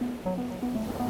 うん。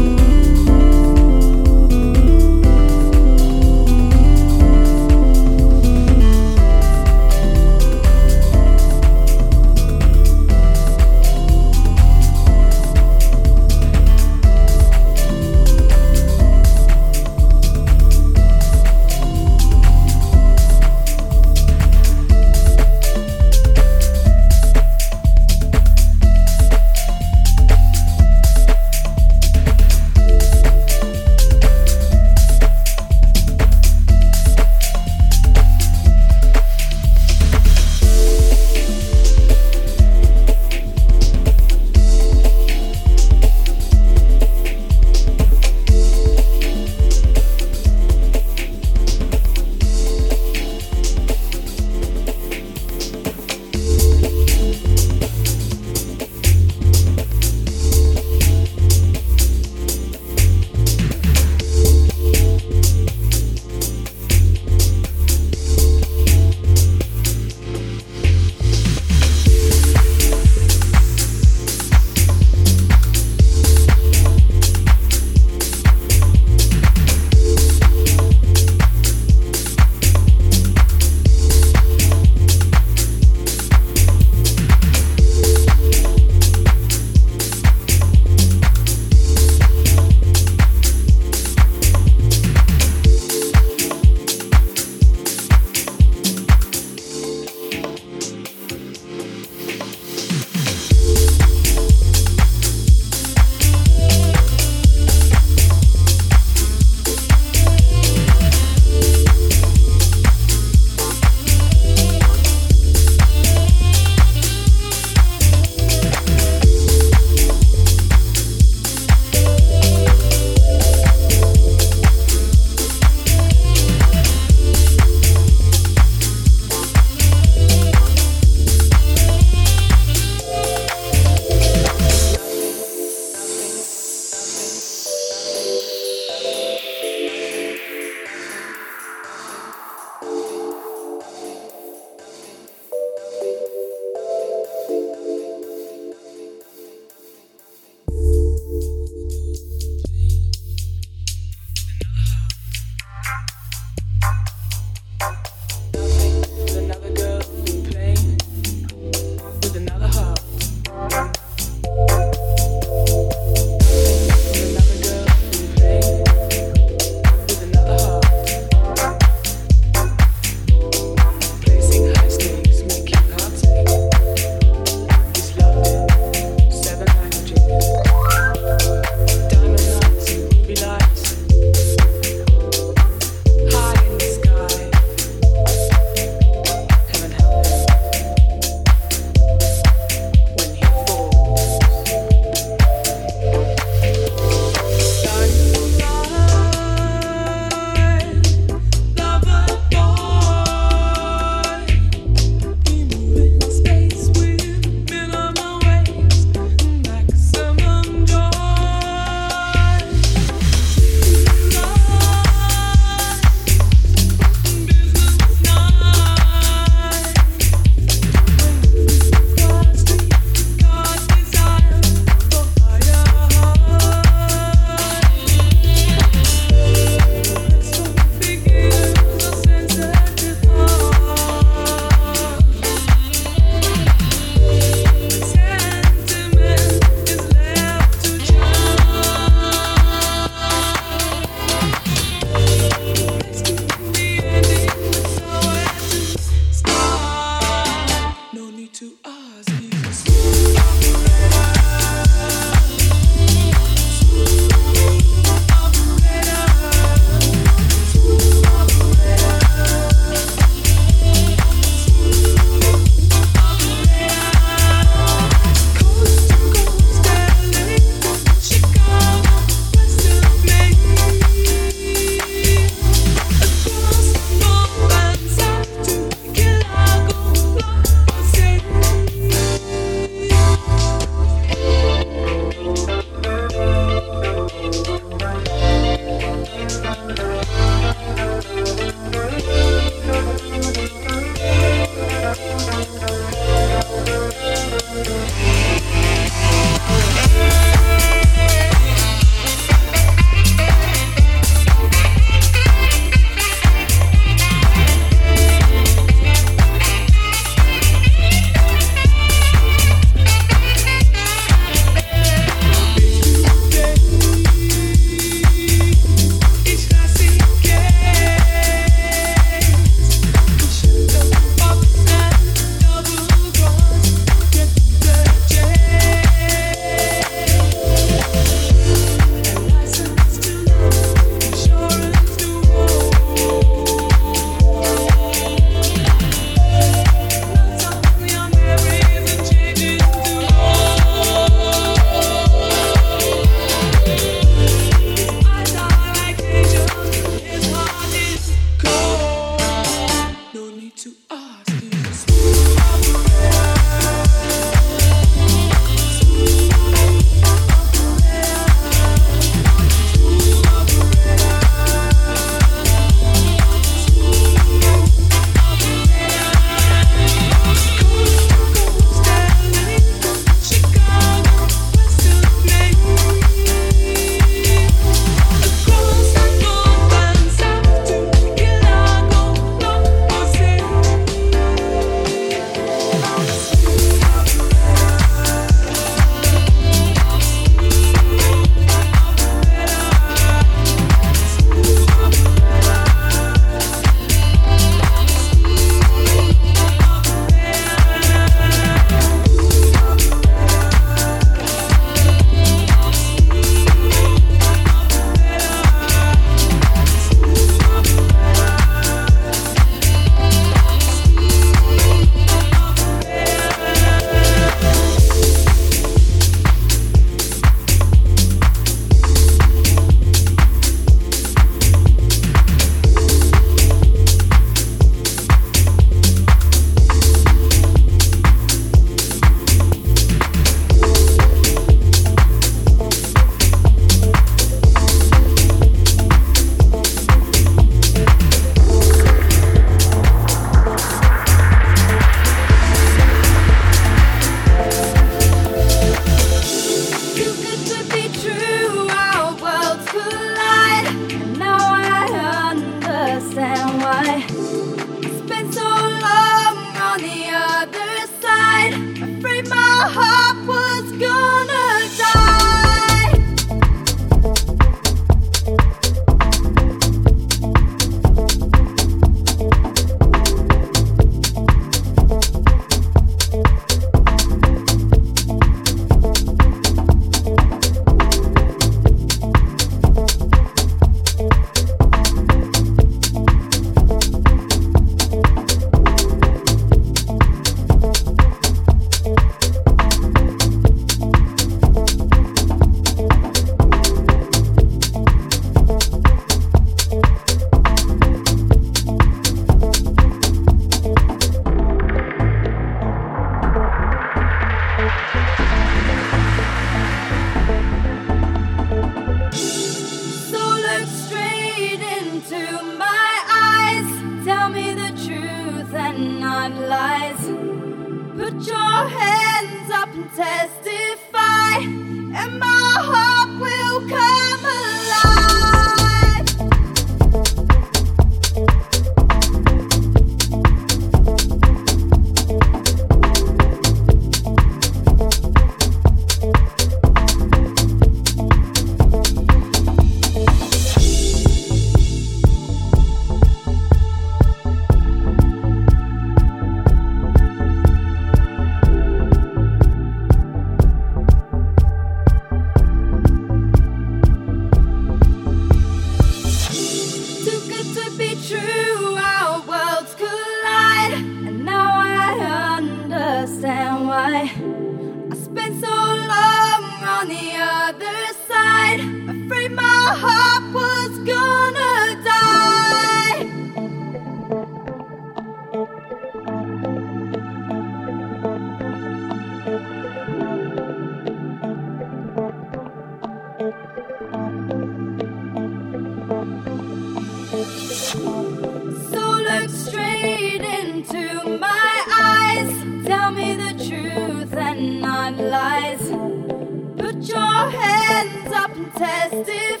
different.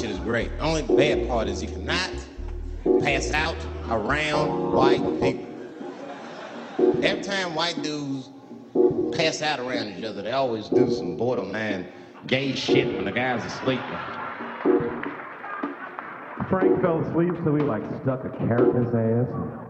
shit is great. The only bad part is you cannot pass out around white people. Every time white dudes pass out around each other, they always do some borderline gay shit when the guy's asleep. Frank fell asleep, so we like stuck a carrot in his ass.